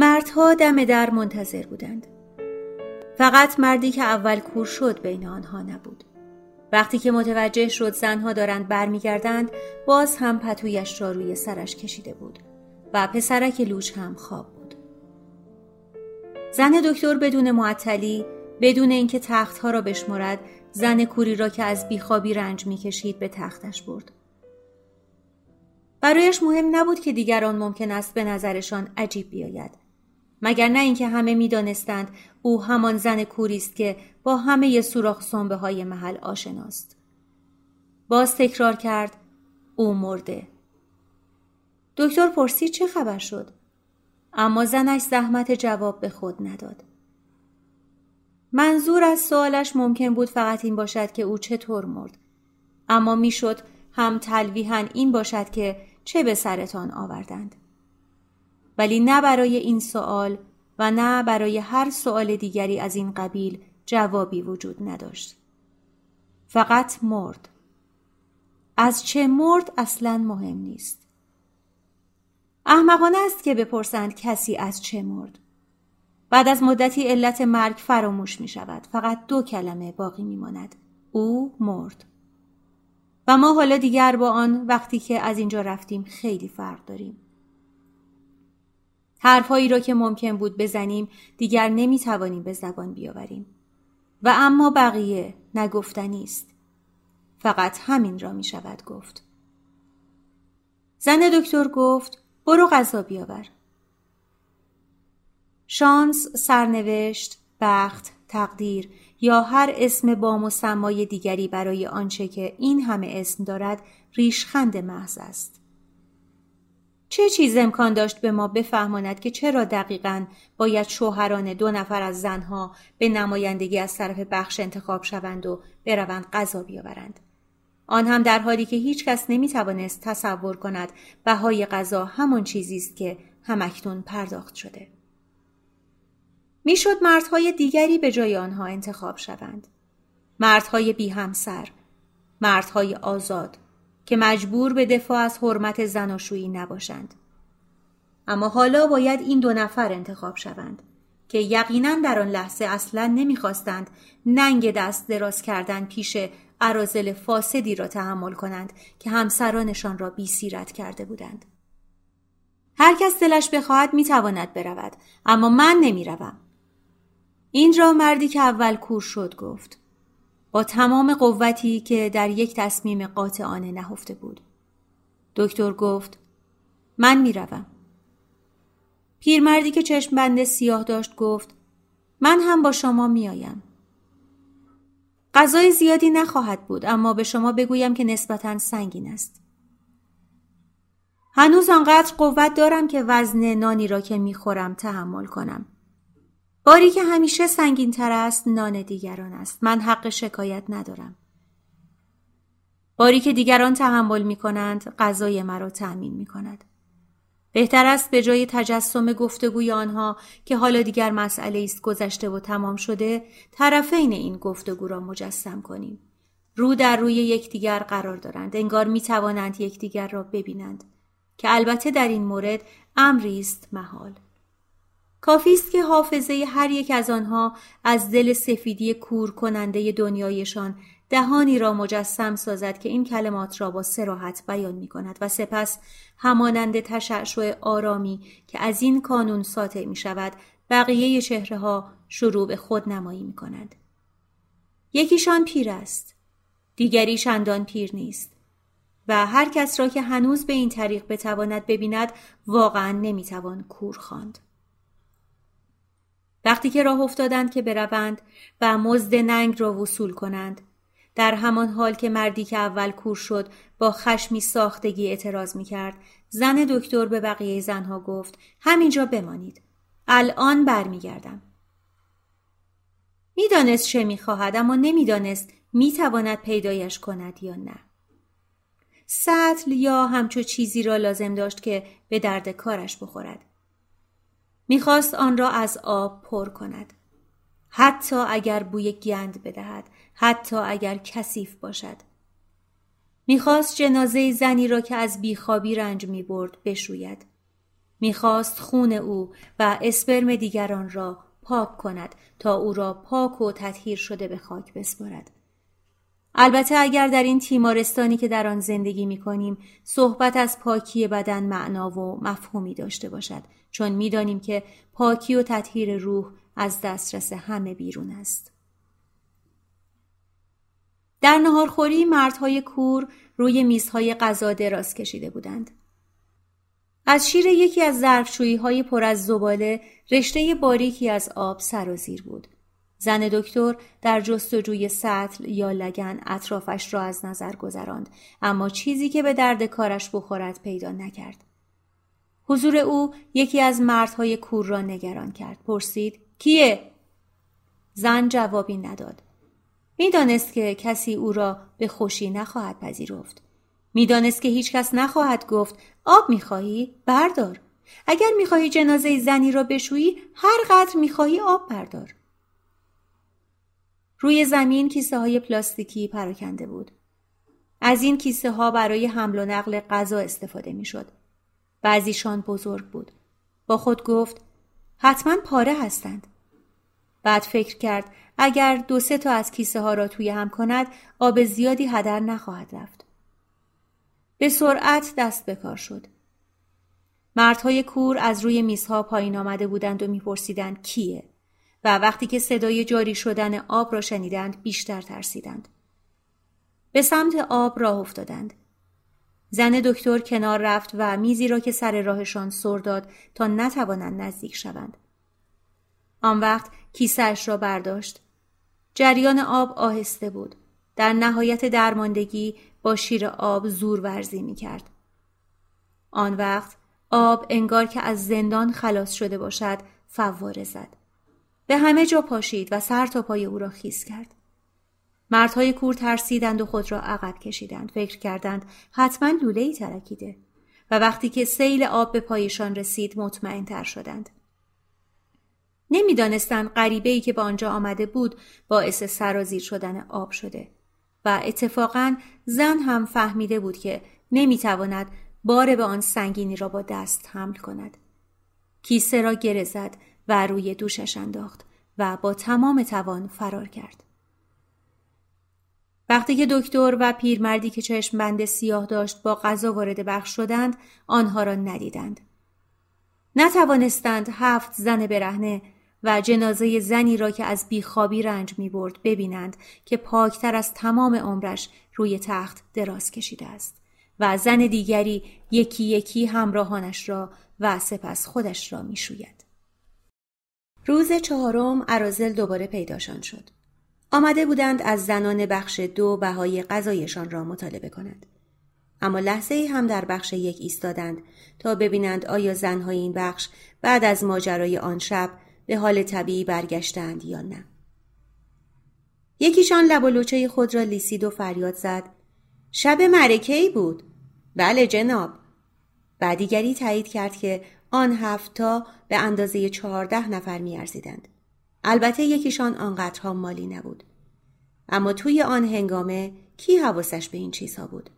مردها دم در منتظر بودند. فقط مردی که اول کور شد بین آنها نبود. وقتی که متوجه شد زنها دارند برمیگردند باز هم پتویش را روی سرش کشیده بود و پسرک لوش هم خواب بود. زن دکتر بدون معطلی بدون اینکه تختها را بشمرد زن کوری را که از بیخوابی رنج می‌کشید به تختش برد. برایش مهم نبود که دیگران ممکن است به نظرشان عجیب بیاید مگر نه اینکه همه می‌دانستند او همان زن کوری است که با همه سوراخ سنبه های محل آشناست. باز تکرار کرد او مرده. دکتر پرسید چه خبر شد؟ اما زنش زحمت جواب به خود نداد. منظور از سوالش ممکن بود فقط این باشد که او چطور مرد. اما می‌شد هم تلویحا این باشد که چه به سرتان آوردند. ولی نه برای این سوال و نه برای هر سوال دیگری از این قبیل جوابی وجود نداشت. فقط مرد. از چه مرد اصلا مهم نیست. احمقانه است که بپرسند کسی از چه مرد. بعد از مدتی علت مرگ فراموش می شود. فقط دو کلمه باقی می ماند. او مرد. و ما حالا دیگر با آن وقتی که از اینجا رفتیم خیلی فرق داریم. حرفهایی را که ممکن بود بزنیم دیگر نمی توانیم به زبان بیاوریم. و اما بقیه نگفتنی است. فقط همین را می شود گفت. زن دکتر گفت برو غذا بیاور. شانس، سرنوشت، بخت، تقدیر یا هر اسم با مسمای دیگری برای آنچه که این همه اسم دارد ریشخند محض است. چه چیز امکان داشت به ما بفهماند که چرا دقیقا باید شوهران دو نفر از زنها به نمایندگی از طرف بخش انتخاب شوند و بروند غذا بیاورند؟ آن هم در حالی که هیچ کس نمی توانست تصور کند بهای غذا همان چیزی است که همکنون پرداخت شده. می‌شد مردهای دیگری به جای آنها انتخاب شوند. مردهای بی همسر مردهای آزاد که مجبور به دفاع از حرمت زناشویی نباشند. اما حالا باید این دو نفر انتخاب شوند که یقینا در آن لحظه اصلا نمی‌خواستند ننگ دست دراز کردن پیش عرازل فاسدی را تحمل کنند که همسرانشان را بی سیرت کرده بودند. هر کس دلش بخواهد می‌تواند برود اما من نمی‌روم. این را مردی که اول کور شد گفت. با تمام قوتی که در یک تصمیم قاطعانه نهفته بود. دکتر گفت من می‌روم. پیرمردی که چشم بند سیاه داشت گفت من هم با شما میآیم. غذای زیادی نخواهد بود اما به شما بگویم که نسبتا سنگین است. هنوز آنقدر قوت دارم که وزن نانی را که می‌خورم تحمل کنم. باری که همیشه سنگین تر است نان دیگران است. من حق شکایت ندارم. باری که دیگران تحمل می کنند غذای مرا تأمین می کند. بهتر است به جای تجسم گفتگوی آنها که حالا دیگر مسئله است گذشته و تمام شده طرفین این گفتگو را مجسم کنیم. رو در روی یکدیگر قرار دارند انگار می توانند یکدیگر را ببینند که البته در این مورد امری است محال. کافی است که حافظه هر یک از آنها از دل سفیدی کور کننده دنیایشان دهانی را مجسم سازد که این کلمات را با سراحت بیان می کند و سپس همانند تشعشع آرامی که از این کانون ساطع می شود بقیه چهره ها شروع به خود نمایی می کند. یکیشان پیر است. دیگری شندان پیر نیست. و هر کس را که هنوز به این طریق بتواند ببیند واقعا نمی‌توان کور خواند. وقتی که راه افتادند که بروند و مزد ننگ را وصول کنند. در همان حال که مردی که اول کور شد با خشمی ساختگی اعتراض می کرد زن دکتر به بقیه زنها گفت همینجا بمانید. الان برمیگردم. می‌دانست چه می‌خواهد اما نمی‌دانست می‌تواند پیدایش کند یا نه. سطل یا همچو چیزی را لازم داشت که به درد کارش بخورد. می‌خواست آن را از آب پر کند. حتی اگر بوی گند بدهد حتی اگر کثیف باشد. می‌خواست جنازه زنی را که از بیخوابی رنج می‌برد بشوید. می‌خواست خون او و اسپرم دیگران را پاک کند تا او را پاک و تطهیر شده به خاک بسپارد. البته اگر در این تیمارستانی که در آن زندگی می کنیم صحبت از پاکی بدن معنا و مفهومی داشته باشد چون می‌دانیم که پاکی و تطهیر روح از دسترس همه بیرون است. در نهارخوری مردهای کور روی میزهای غذا دراز کشیده بودند. از شیر یکی از ظرفشویی های پر از زباله رشته باریکی از آب سرازیر بود. زن دکتر در جستجوی سطل یا لگن اطرافش را از نظر گذراند اما چیزی که به درد کارش بخورد پیدا نکرد. حضور او یکی از مردهای کور را نگران کرد. پرسید کیه؟ زن جوابی نداد. می‌دانست که کسی او را به خوشی نخواهد پذیرفت. می‌دانست که هیچ کس نخواهد گفت آب می‌خواهی؟ بردار. اگر می‌خواهی جنازه زنی را بشویی هر قدر می‌خواهی آب بردار. روی زمین کیسه های پلاستیکی پراکنده بود. از این کیسه ها برای حمل و نقل غذا استفاده می‌شد. بعضیشان بزرگ بود. با خود گفت حتما پاره هستند. بعد فکر کرد اگر دو سه تا از کیسه ها را توی هم کند آب زیادی هدر نخواهد رفت. به سرعت دست به کار شد. مردهای کور از روی میزها پایین آمده بودند و میپرسیدند کیه و وقتی که صدای جاری شدن آب را شنیدند بیشتر ترسیدند. به سمت آب راه افتادند. زن دکتر کنار رفت و میزی را که سر راهشان سر داد تا نتوانند نزدیک شوند. آن وقت کیسهش را برداشت. جریان آب آهسته بود. در نهایت درماندگی با شیر آب زور ورزی می کرد. آن وقت آب انگار که از زندان خلاص شده باشد فواره زد. به همه جا پاشید و سر تا پای او را خیس کرد. مردهای کور ترسیدند و خود را عقب کشیدند. فکر کردند حتما لوله ای ترکیده و وقتی که سیل آب به پایشان رسید مطمئن تر شدند. نمی‌دانستند غریبه ای که به آنجا آمده بود باعث سرازیر شدن آب شده و اتفاقا زن هم فهمیده بود که نمی‌تواند بار به آن سنگینی را با دست حمل کند. کیسه را گره زد و روی دوشش انداخت و با تمام توان فرار کرد. وقتی که دکتر و پیرمردی که چشم بند سیاه داشت با غذا وارد بخش شدند آنها را ندیدند. نتوانستند هفت زن برهنه و جنازه زنی را که از بیخوابی رنج می برد ببینند که پاکتر از تمام عمرش روی تخت دراز کشیده است و زن دیگری یکی یکی همراهانش را و سپس خودش را می شوید. روز چهارم عرازل دوباره پیداشان شد. آمده بودند از زنان بخش دو بهای غذایشان را مطالبه کنند. اما لحظه ای هم در بخش یک ایستادند تا ببینند آیا زنهای این بخش بعد از ماجرای آن شب به حال طبیعی برگشتند یا نه. یکیشان لب و لوچه خود را لیسید و فریاد زد شب مرکه ای بود بله جناب بعدیگری تایید کرد که آن هفتا به اندازه چهارده نفر میارزیدند. البته یکیشان آنقدرها مالی نبود. اما توی آن هنگامه کی حواسش به این چیزها بود؟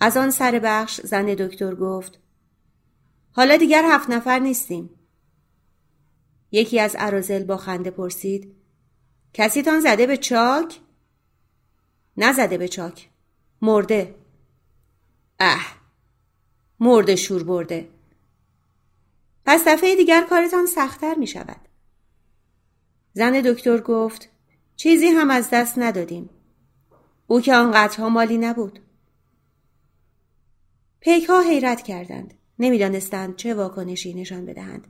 از آن سر بخش زن دکتر گفت حالا دیگر هفت نفر نیستیم. یکی از عرازل با خنده پرسید کسی تان زده به چاک؟ نزده به چاک مرده. اه مرده شور برده. پس دفعه دیگر کارتان سختتر می شود زن دکتر گفت چیزی هم از دست ندادیم او که آنقدرها مالی نبود پیک ها حیرت کردند. نمی‌دانستند چه واکنشی نشان بدهند.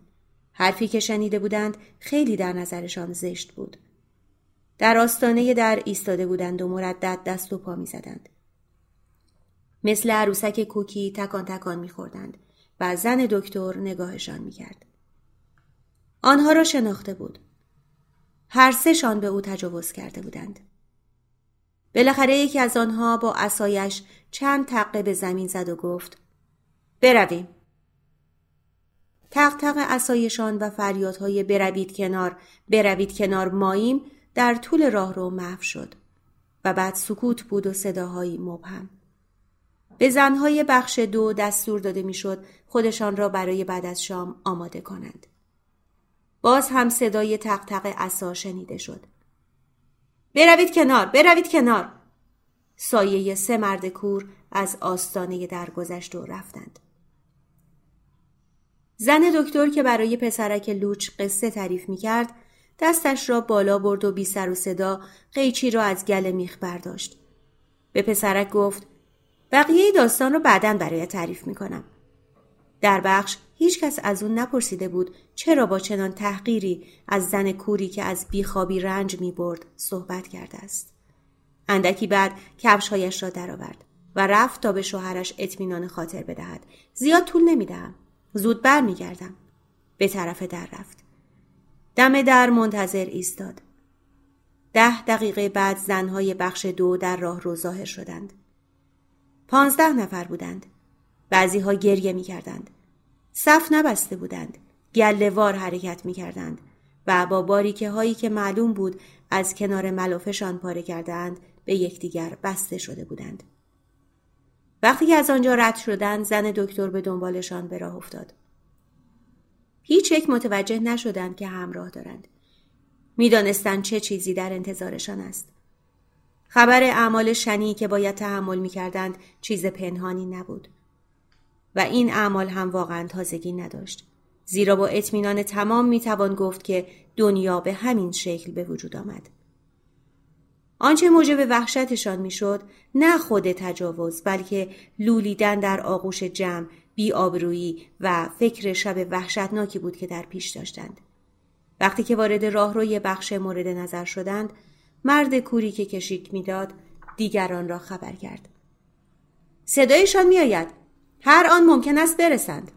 حرفی که شنیده بودند خیلی در نظرشان زشت بود. در آستانه در ایستاده بودند و مردد دست و پا می زدند. مثل عروسک کوکی تکان تکان می خوردند و زن دکتر نگاهشان می کرد. آنها را شناخته بود. هر سهشان به او تجاوز کرده بودند. بالاخره یکی از آنها با اسایش چند تقه به زمین زد و گفت برویم. تق تق اسایشان و فریادهای بروید کنار بروید کنار ماییم در طول راه رو محو شد و بعد سکوت بود و صداهایی مبهم. به زنهای بخش دو دستور داده می‌شد خودشان را برای بعد از شام آماده کنند. باز هم صدای تق تق اسا شنیده شد. بروید کنار بروید کنار سایه سه مرد کور از آستانه درگذشت و رفتند. زن دکتر که برای پسرک لوچ قصه تعریف می کرد دستش را بالا برد و بی سر و صدا قیچی را از گل میخ برداشت. به پسرک گفت بقیه داستان رو بعدا برای تعریف می کنم. در بخش هیچ کس از اون نپرسیده بود چرا با چنان تحقیری از زن کوری که از بیخوابی رنج می برد صحبت کرده است. اندکی بعد کفشهایش را درآورد و رفت تا به شوهرش اطمینان خاطر بدهد. زیاد طول نمی‌دهم. زود بر می گردم. به طرف در رفت. دم در منتظر ایستاد. ده دقیقه بعد زنهای بخش دو در راه رو ظاهر شدند. پانزده نفر بودند. بعضی ها گریه می کردند. صف نبسته بودند. گلهوار حرکت می کردند و با باریکه هایی که معلوم بود از کنار ملافشان پاره کردند به یکدیگر بسته شده بودند. وقتی از آنجا رد شدند زن دکتر به دنبالشان به راه افتاد. هیچ یک متوجه نشدند که همراه دارند. می‌دانستند چه چیزی در انتظارشان است. خبر اعمال شنی که باید تحمل می کردند چیز پنهانی نبود. و این اعمال هم واقعا تازگی نداشت. زیرا با اطمینان تمام می توان گفت که دنیا به همین شکل به وجود آمد. آنچه موجب وحشتشان می‌شد نه خود تجاوز بلکه لولیدن در آغوش جمع بیآبرویی و فکر شب وحشتناکی بود که در پیش داشتند وقتی که وارد راهروی بخش مورد نظر شدند مرد کوری که کشیک می‌داد دیگران را خبر کرد. صدایشان میآید. هر آن ممکن است برسند.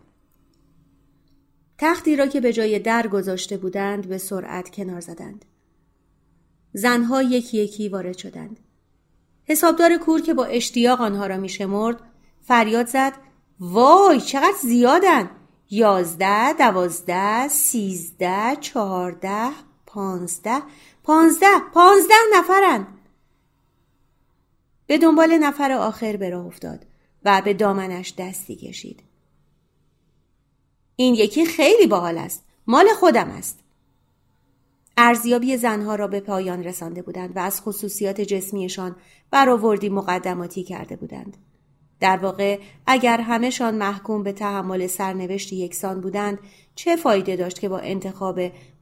تختی را که به جای در گذاشته بودند به سرعت کنار زدند. زنها یکی یکی وارد شدند. حسابدار کور که با اشتیاق آنها را میشمرد فریاد زد وای چقدر زیادن! یازده دوازده سیزده چهارده پانزده. پانزده. پانزده نفرن. به دنبال نفر آخر به راه افتاد و به دامنش دستی کشید. این یکی خیلی باحال است. مال خودم است. ارزیابی زنها را به پایان رسانده بودند و از خصوصیات جسمیشان برآوردی مقدماتی کرده بودند. در واقع اگر همهشان محکوم به تحمل سرنوشت یکسان بودند چه فایده داشت که با انتخاب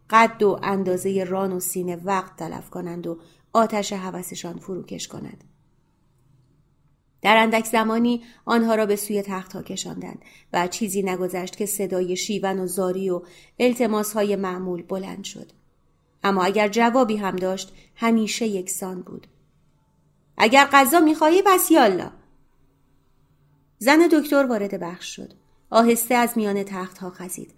قد و اندازه ران و سینه وقت تلف کنند و آتش هوسشان فروکش کنند. در اندک زمانی آنها را به سوی تخت ها کشاندند و چیزی نگذشت که صدای شیون و زاری و التماس های معمول بلند شد. اما اگر جوابی هم داشت همیشه یکسان بود اگر غذا می‌خواهی بس یالا زن دکتر وارد بخش شد آهسته از میان تخت ها خزید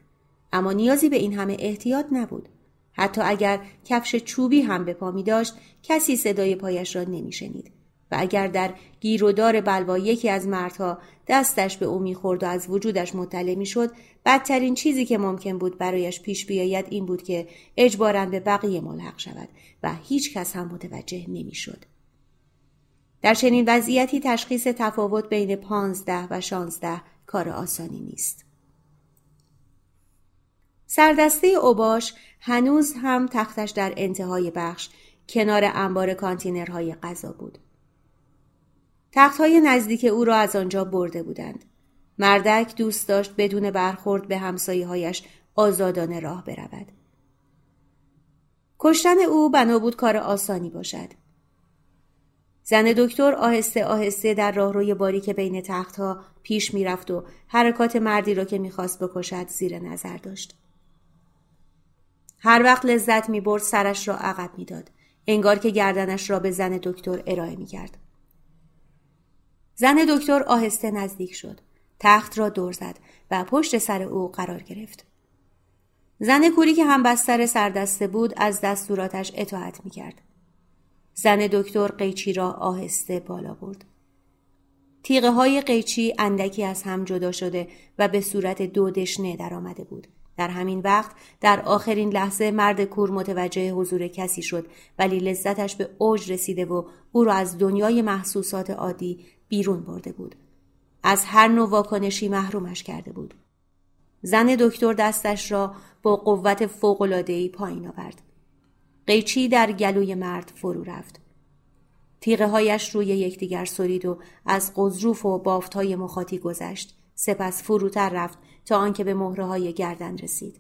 اما نیازی به این همه احتیاط نبود حتی اگر کفش چوبی هم به پا می داشت کسی صدای پایش را نمیشنید و اگر در گیرودار بلوا یکی از مردها دستش به او می‌خورد و از وجودش مطلع می‌شد بدترین چیزی که ممکن بود برایش پیش بیاید این بود که اجبارا به بقیه ملحق شود و هیچ کس هم متوجه نمی‌شد. در چنین وضعیتی تشخیص تفاوت بین پانزده و شانزده کار آسانی نیست. سردسته اوباش هنوز هم تختش در انتهای بخش کنار انبار کانتینرهای غذا بود. تختهای نزدیک او را از آنجا برده بودند. مردک دوست داشت بدون برخورد به همسایه هایش آزادانه راه برود. کشتن او بنا بود کار آسانی باشد. زن دکتر آهسته آهسته در راهروی باریک بین تختها پیش می‌رفت و حرکات مردی را که می‌خواست بکشد زیر نظر داشت. هر وقت لذت می‌برد سرش را عقب می‌داد. انگار که گردنش را به زن دکتر ارائه می‌کرد. زن دکتر آهسته نزدیک شد. تخت را دور زد و پشت سر او قرار گرفت. زن کوری که هم بستر سردسته بود از دستوراتش اطاعت می‌کرد. زن دکتر قیچی را آهسته بالا برد. تیغه های قیچی اندکی از هم جدا شده و به صورت دو دشنه در آمده بود. در همین وقت در آخرین لحظه مرد کور متوجه حضور کسی شد ولی لذتش به اوج رسیده و او را از دنیای محسوسات عادی بیرون برده بود. از هر نوع واکنشی محرومش کرده بود. زن دکتر دستش را با قوت فوقلادهی پایین آورد. قیچی در گلوی مرد فرو رفت. تیغه هایش روی یکدیگر سرید و از قضروف و بافت های مخاطی گذشت. سپس فروتر رفت تا آنکه به مهره های گردن رسید.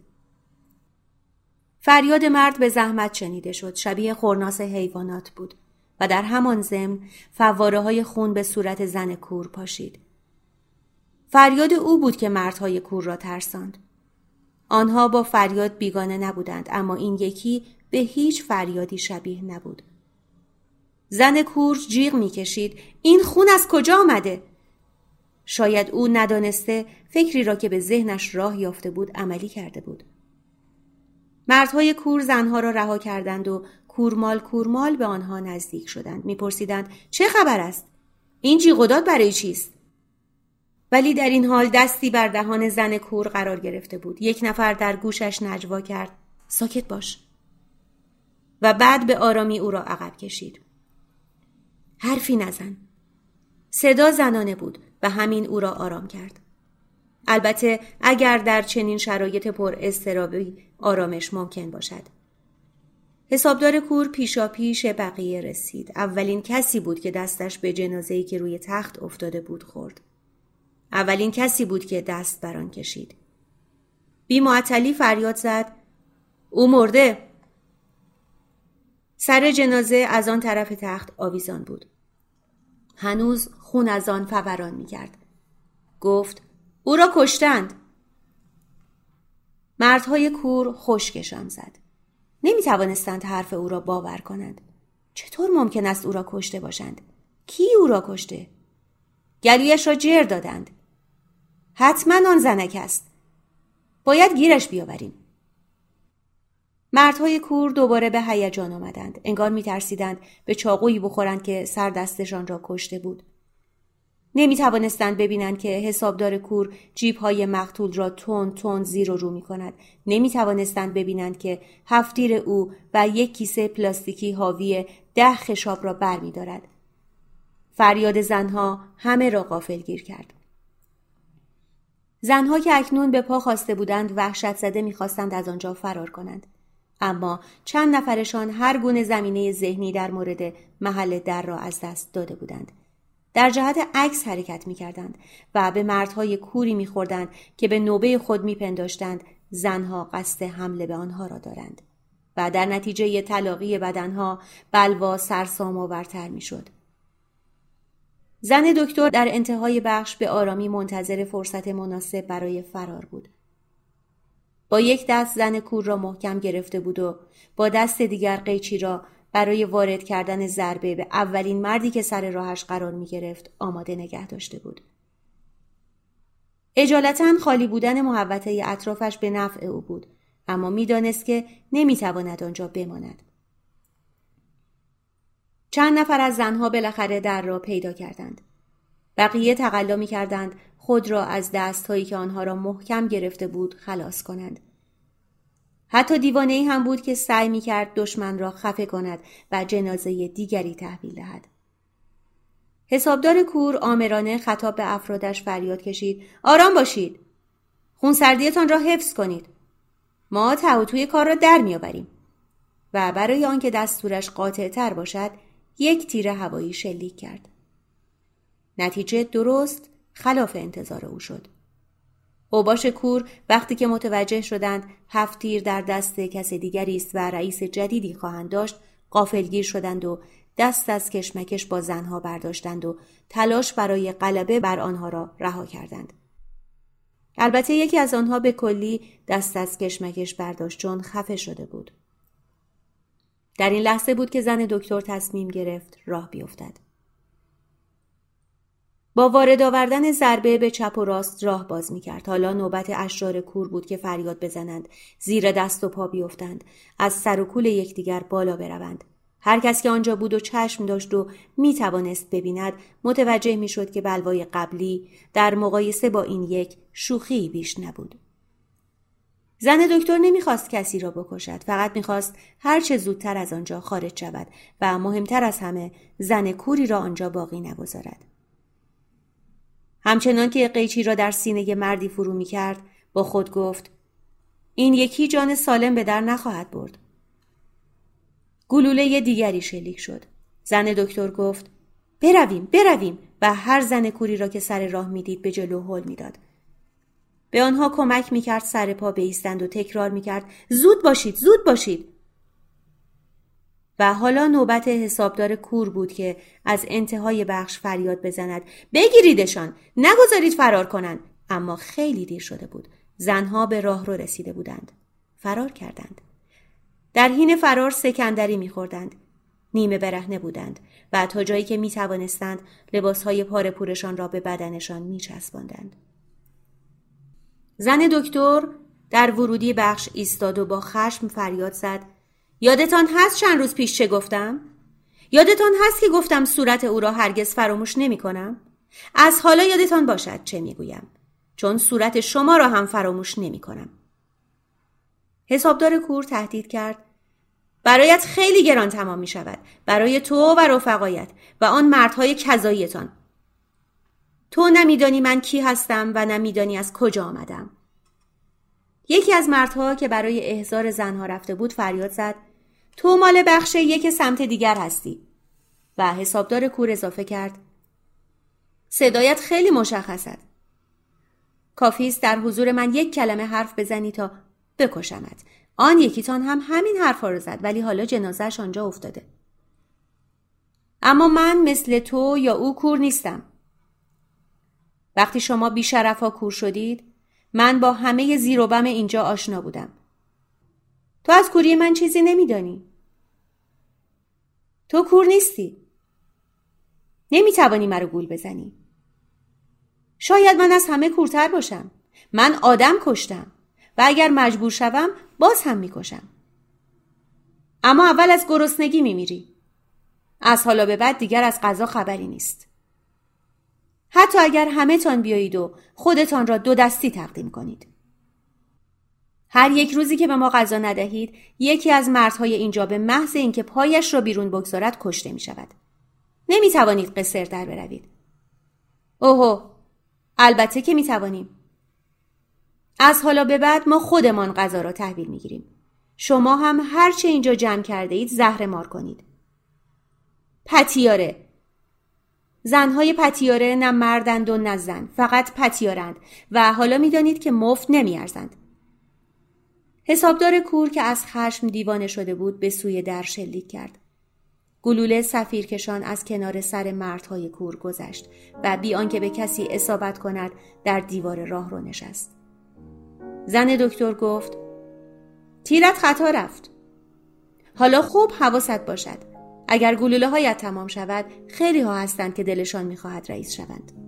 فریاد مرد به زحمت شنیده شد. شبیه خورناس حیوانات بود و در همان ضمن فواره های خون به صورت زن کور پاشید. فریاد او بود که مردهای کور را ترساند. آنها با فریاد بیگانه نبودند اما این یکی به هیچ فریادی شبیه نبود. زن کور جیغ می‌کشید این خون از کجا آمده؟ شاید او ندانسته فکری را که به ذهنش راه یافته بود عملی کرده بود. مردهای کور زنها را رها کردند و کورمال کورمال به آنها نزدیک شدند. میپرسیدند چه خبر است؟ این جیغداد برای چیست؟ ولی در این حال دستی بر دهان زن کور قرار گرفته بود. یک نفر در گوشش نجوا کرد. ساکت باش. و بعد به آرامی او را عقب کشید. حرفی نزن. صدا زنانه بود و همین او را آرام کرد. البته اگر در چنین شرایط پر استرابی آرامش ممکن باشد. حسابدار کور پیشا پیش بقیه رسید. اولین کسی بود که دستش به جنازه‌ای که روی تخت افتاده بود خورد. اولین کسی بود که دست بران کشید. بی معطلی فریاد زد او مرده سر جنازه از آن طرف تخت آویزان بود. هنوز خون از آن فوران می کرد. گفت او را کشتند. مردهای کور خشکشان زد. نمی توانستند حرف او را باور کنند. چطور ممکن است او را کشته باشند؟ کی او را کشته؟ گلویش را جر دادند. حتما آن زنک است. باید گیرش بیاوریم. مردهای کور دوباره به هیجان آمدند. انگار می ترسیدند به چاقویی بخورند که سر دستشان را کشته بود. نمی توانستند ببینند که حسابدار کور جیب های مقتول را تون تون زیر و رو می کند. نمی توانستند ببینند که هفتیر او و یک کیسه پلاستیکی حاوی ده خشاب را بر می دارد. فریاد زنها همه را غافل گیر کرد. زنها که اکنون به پا خواسته بودند وحشت زده می‌خواستند از آنجا فرار کنند. اما چند نفرشان هر گونه زمینه ذهنی در مورد محل در را از دست داده بودند. در جهت عکس حرکت می کردند و به مردهای کوری می خوردند که به نوبه خود می پنداشتند زنها قصد حمله به آنها را دارند و در نتیجه تلاقی بدنها بلوا سرسام آورتر می شد. زن دکتر در انتهای بخش به آرامی منتظر فرصت مناسب برای فرار بود. با یک دست زن کور را محکم گرفته بود و با دست دیگر قیچی را برای وارد کردن ضربه به اولین مردی که سر راهش قرار می گرفت آماده نگه داشته بود. اجالتا خالی بودن محوطه اطرافش به نفع او بود اما می‌دانست که نمی‌تواند آنجا بماند. چند نفر از زنها بالاخره در را پیدا کردند. بقیه تقلا می کردند خود را از دستهایی که آنها را محکم گرفته بود خلاص کنند. حتی دیوانه ای هم بود که سعی می کرد دشمن را خفه کند و جنازه دیگری تحویل دهد. حسابدار کور آمرانه خطاب به افرادش فریاد کشید آرام باشید خونسردیتان را حفظ کنید ما توی کار را در میآوریم و برای آنکه دستورش قاطع تر باشد یک تیر هوایی شلیک کرد نتیجه درست خلاف انتظار او شد اوباش کور وقتی که متوجه شدند هفت تیر در دست کس دیگری است و رئیس جدیدی خواهند داشت قافلگیر شدند و دست از کشمکش با زنها برداشتند و تلاش برای غلبه بر آنها را رها کردند. البته یکی از آنها به کلی دست از کشمکش برداشت چون خفه شده بود. در این لحظه بود که زن دکتر تصمیم گرفت راه بیفتد. با وارد آوردن ضربه به چپ و راست راه باز می کرد. حالا نوبت اشرار کور بود که فریاد بزنند، زیر دست و پا بیفتند، از سر و کول یکدیگر بالا بروند. هر کس که آنجا بود و چشم داشت و می توانست ببیند متوجه می شد که بلوای قبلی در مقایسه با این یک شوخی بیش نبود. زن دکتر نمی‌خواست کسی را بکشد فقط می‌خواست هر چه زودتر از آنجا خارج شود و مهمتر از همه زن کوری را آنجا باقی نگذارد. همچنان که قیچی را در سینه مردی فرو می کرد با خود گفت این یکی جان سالم به در نخواهد برد. گلوله دیگری شلیک شد. زن دکتر گفت برویم برویم و هر زن کوری را که سر راه می‌دید به جلو هل می‌داد. به آنها کمک می‌کرد سر پا بیستند و تکرار می‌کرد زود باشید زود باشید و حالا نوبت حسابدار کور بود که از انتهای بخش فریاد بزند. بگیریدشان نگذارید فرار کنند اما خیلی دیر شده بود. زنها به راه رو رسیده بودند. فرار کردند. در حین فرار سکندری میخوردند. نیمه برهنه بودند و تا جایی که می توانستند لباسهای پاره پورشان را به بدنشان می چسباندند. زن دکتر در ورودی بخش ایستاد و با خشم فریاد زد. یادتان هست چند روز پیش چه گفتم؟ یادتان هست که گفتم صورت او را هرگز فراموش نمی کنم؟ از حالا یادتان باشد چه می‌گویم چون صورت شما را هم فراموش نمی کنم. حسابدار کور تهدید کرد برایت خیلی گران تمام می شود برای تو و رفقایت و آن مردهای کذاییتان تو نمیدانی من کی هستم و نمیدانی از کجا آمدم یکی از مردها که برای احضار زنها رفته بود فریاد زد تو مال بخش یک سمت دیگر هستی. و حسابدار کور اضافه کرد. صدایت خیلی مشخص است کافی است در حضور من یک کلمه حرف بزنی تا بکشمت. آن یکیتان هم همین حرفا رو زد ولی حالا جنازهش آنجا افتاده. اما من مثل تو یا او کور نیستم. وقتی شما بیشرف ها کور شدید من با همه زیر و بم اینجا آشنا بودم. تو از کوری من چیزی نمیدانی. تو کور نیستی. نمی‌توانی مرا گول بزنی. شاید من از همه کورتر باشم. من آدم کشتم. و اگر مجبور شوم باز هم می‌کشم. اما اول از گرسنگی میمیری. از حالا به بعد دیگر از غذا خبری نیست. حتی اگر همه تان بیایید و خودتان را دو دستی تقدیم کنید. هر یک روزی که به ما غذا ندهید یکی از مردهای اینجا به محض اینکه پایش را بیرون بگذارد کشته می شود نمی توانید قصر در بروید. اوهو البته که می توانیم از حالا به بعد ما خودمان غذا را تحویل می گیریم شما هم هرچه اینجا جمع کرده اید زهر مار کنید. پتیاره. زنهای پتیاره نه مردند و نه زن فقط پتیارند و حالا می‌دانید که مفت نمیارزند. حسابدار کور که از خشم دیوانه شده بود به سوی در شلیک کرد. گلوله سفیرکشان از کنار سر مردهای کور گذشت و بی آنکه به کسی اصابت کند در دیوار راه رو نشست. زن دکتر گفت تیرت خطا رفت. حالا خوب حواست باشد. اگر گلوله هایت تمام شود خیلی ها هستند که دلشان می‌خواهد رئیس شوند.